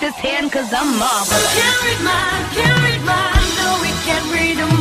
this hand cause I'm marvelous. Can't read mine, can't read mine, no we can't read them.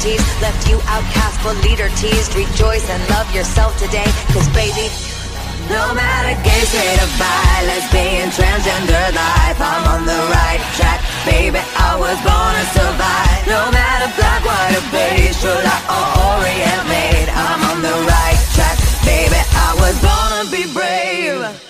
teased Left you outcast for leader teased Rejoice and love yourself today Cause baby no matter gay, straight or bi, lesbian, transgender life, I'm on the right track, baby, I was born to survive. No matter black, white, or beige, should I or orient made, I'm on the right track, baby, I was born to be brave.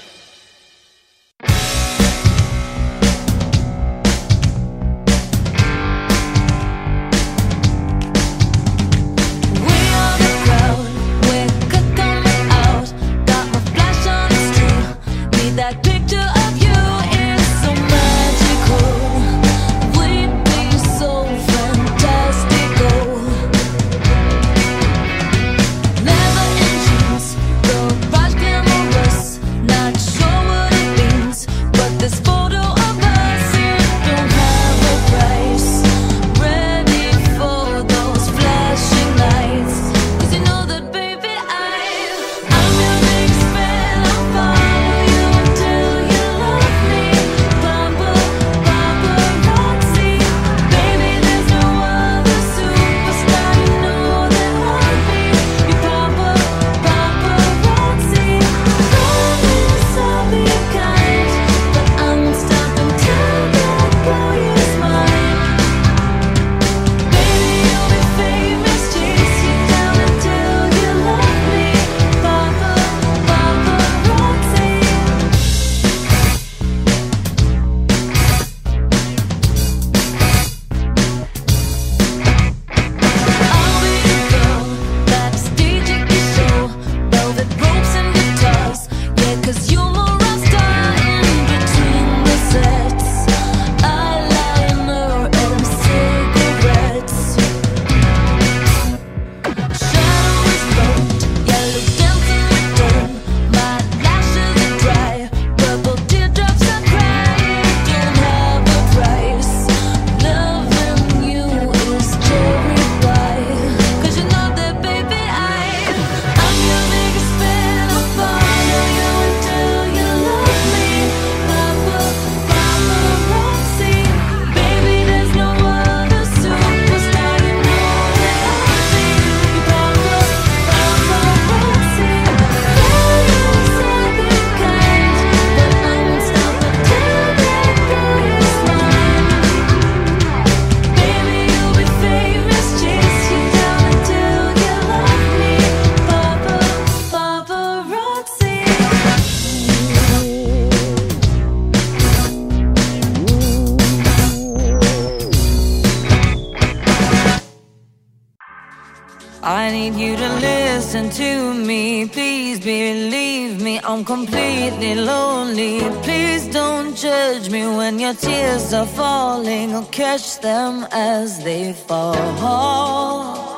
listen to me. Please believe me, I'm completely lonely. Please don't judge me when your tears are falling. I'll catch them as they fall.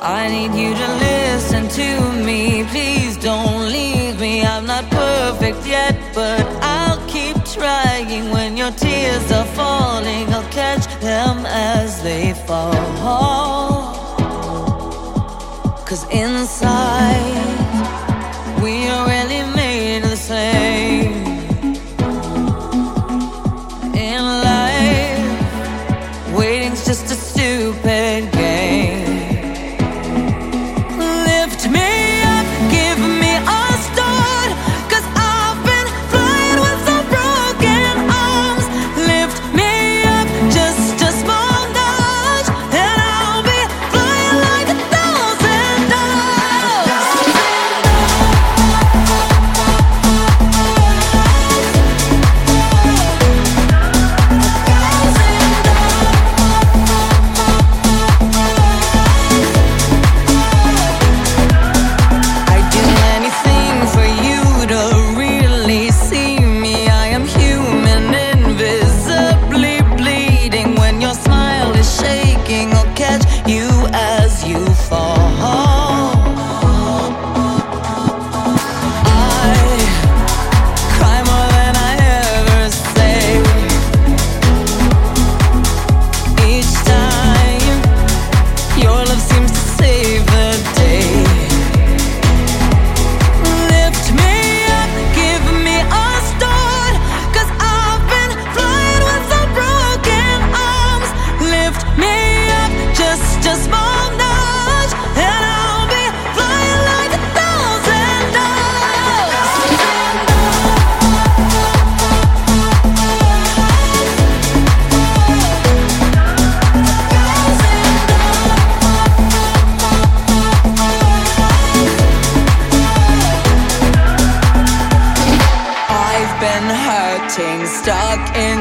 I need you to listen to me. Please don't leave me. I'm not perfect yet, but I'll keep trying. When your tears are falling, I'll catch them as they fall. Inside,